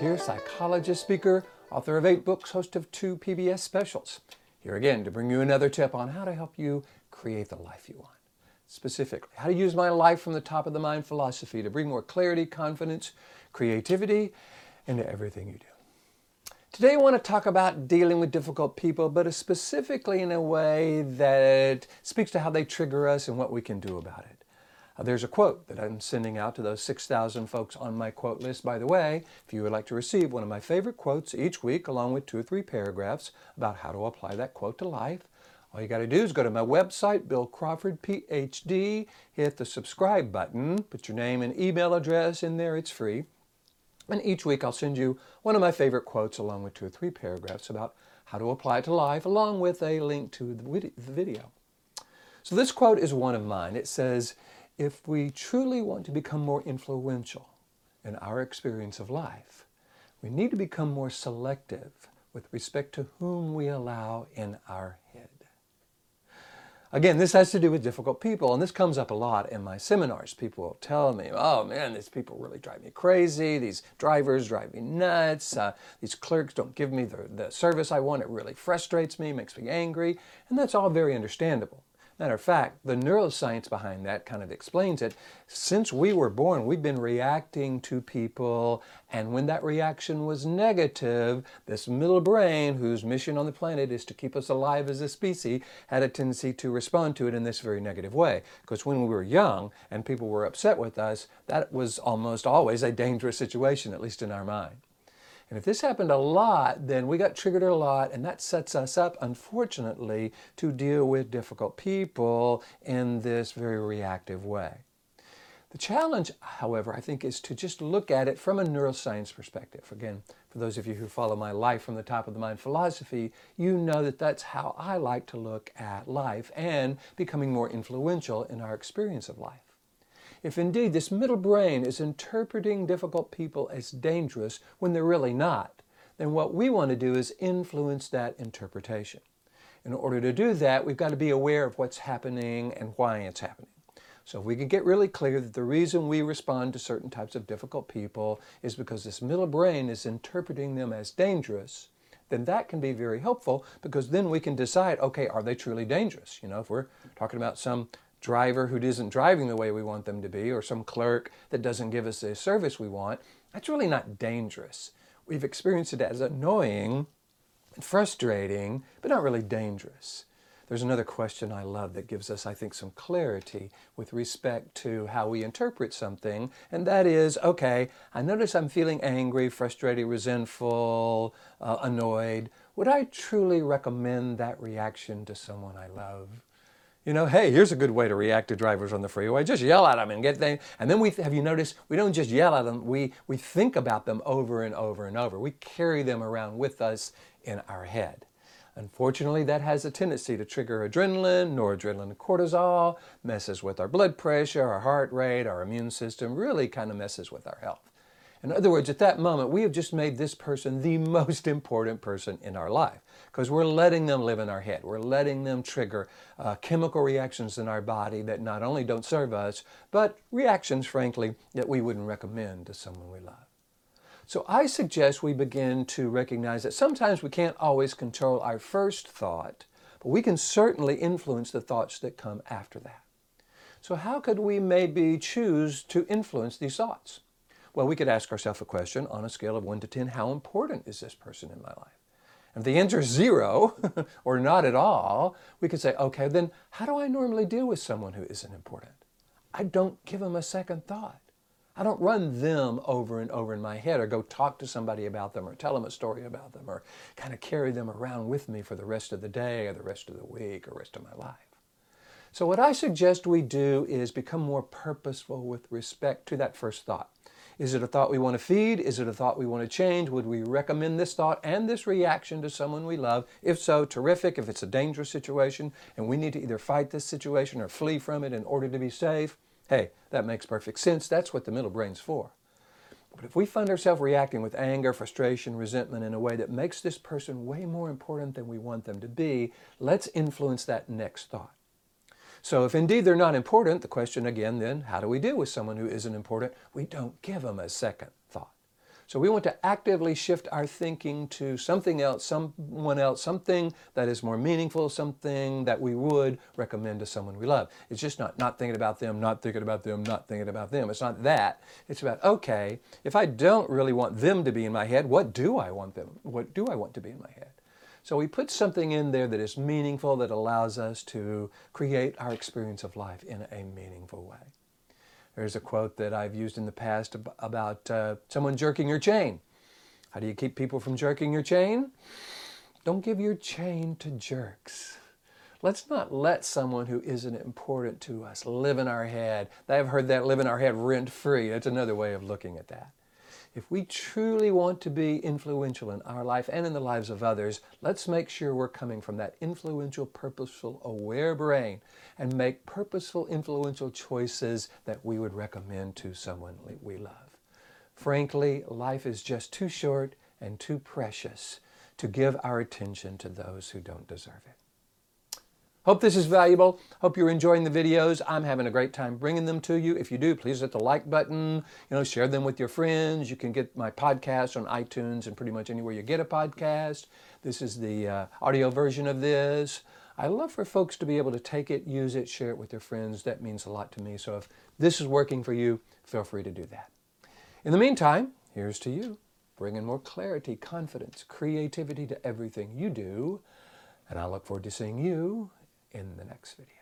here, psychologist, speaker, author of eight books, host of two PBS specials. Here again to bring you another tip on how to help you create the life you want. Specifically, how to use my life from the top of the mind philosophy to bring more clarity, confidence, creativity into everything you do. Today, I want to talk about dealing with difficult people, but specifically in a way that speaks to how they trigger us and what we can do about it. Uh, there's a quote that I'm sending out to those 6,000 folks on my quote list. By the way, if you would like to receive one of my favorite quotes each week, along with two or three paragraphs about how to apply that quote to life, all you got to do is go to my website, Bill Crawford, PhD, hit the subscribe button, put your name and email address in there, it's free. And each week I'll send you one of my favorite quotes along with two or three paragraphs about how to apply it to life, along with a link to the video. So this quote is one of mine. It says, if we truly want to become more influential in our experience of life, we need to become more selective with respect to whom we allow in our head. Again, this has to do with difficult people, and this comes up a lot in my seminars. People will tell me, oh man, these people really drive me crazy. These drivers drive me nuts. Uh, these clerks don't give me the, the service I want. It really frustrates me, makes me angry. And that's all very understandable. Matter of fact, the neuroscience behind that kind of explains it. Since we were born, we've been reacting to people, and when that reaction was negative, this middle brain, whose mission on the planet is to keep us alive as a species, had a tendency to respond to it in this very negative way. Because when we were young and people were upset with us, that was almost always a dangerous situation, at least in our mind. And if this happened a lot, then we got triggered a lot, and that sets us up, unfortunately, to deal with difficult people in this very reactive way. The challenge, however, I think is to just look at it from a neuroscience perspective. Again, for those of you who follow my life from the top of the mind philosophy, you know that that's how I like to look at life and becoming more influential in our experience of life. If indeed this middle brain is interpreting difficult people as dangerous when they're really not, then what we want to do is influence that interpretation. In order to do that, we've got to be aware of what's happening and why it's happening. So if we can get really clear that the reason we respond to certain types of difficult people is because this middle brain is interpreting them as dangerous, then that can be very helpful because then we can decide, okay, are they truly dangerous? You know, if we're talking about some driver who isn't driving the way we want them to be, or some clerk that doesn't give us the service we want, that's really not dangerous. We've experienced it as annoying and frustrating, but not really dangerous. There's another question I love that gives us, I think, some clarity with respect to how we interpret something, and that is okay, I notice I'm feeling angry, frustrated, resentful, uh, annoyed. Would I truly recommend that reaction to someone I love? You know, hey, here's a good way to react to drivers on the freeway. Just yell at them and get them. And then we have you noticed we don't just yell at them. We we think about them over and over and over. We carry them around with us in our head. Unfortunately, that has a tendency to trigger adrenaline, noradrenaline, cortisol, messes with our blood pressure, our heart rate, our immune system, really kind of messes with our health. In other words, at that moment, we have just made this person the most important person in our life because we're letting them live in our head. We're letting them trigger uh, chemical reactions in our body that not only don't serve us, but reactions, frankly, that we wouldn't recommend to someone we love. So I suggest we begin to recognize that sometimes we can't always control our first thought, but we can certainly influence the thoughts that come after that. So how could we maybe choose to influence these thoughts? Well, we could ask ourselves a question on a scale of 1 to 10, how important is this person in my life? If the answer is zero or not at all, we could say, okay, then how do I normally deal with someone who isn't important? I don't give them a second thought. I don't run them over and over in my head or go talk to somebody about them or tell them a story about them or kind of carry them around with me for the rest of the day or the rest of the week or rest of my life. So what I suggest we do is become more purposeful with respect to that first thought. Is it a thought we want to feed? Is it a thought we want to change? Would we recommend this thought and this reaction to someone we love? If so, terrific. If it's a dangerous situation and we need to either fight this situation or flee from it in order to be safe, hey, that makes perfect sense. That's what the middle brain's for. But if we find ourselves reacting with anger, frustration, resentment in a way that makes this person way more important than we want them to be, let's influence that next thought. So if indeed they're not important, the question again then, how do we deal with someone who isn't important? We don't give them a second thought. So we want to actively shift our thinking to something else, someone else, something that is more meaningful, something that we would recommend to someone we love. It's just not not thinking about them, not thinking about them, not thinking about them. It's not that. It's about okay, if I don't really want them to be in my head, what do I want them? What do I want to be in my head? So we put something in there that is meaningful that allows us to create our experience of life in a meaningful way. There's a quote that I've used in the past about uh, someone jerking your chain. How do you keep people from jerking your chain? Don't give your chain to jerks. Let's not let someone who isn't important to us live in our head. I've heard that live in our head rent free. That's another way of looking at that. If we truly want to be influential in our life and in the lives of others, let's make sure we're coming from that influential, purposeful, aware brain and make purposeful, influential choices that we would recommend to someone we love. Frankly, life is just too short and too precious to give our attention to those who don't deserve it. Hope this is valuable. Hope you're enjoying the videos. I'm having a great time bringing them to you. If you do, please hit the like button. You know, share them with your friends. You can get my podcast on iTunes and pretty much anywhere you get a podcast. This is the uh, audio version of this. I love for folks to be able to take it, use it, share it with their friends. That means a lot to me. So if this is working for you, feel free to do that. In the meantime, here's to you, bringing more clarity, confidence, creativity to everything you do. And I look forward to seeing you in the next video.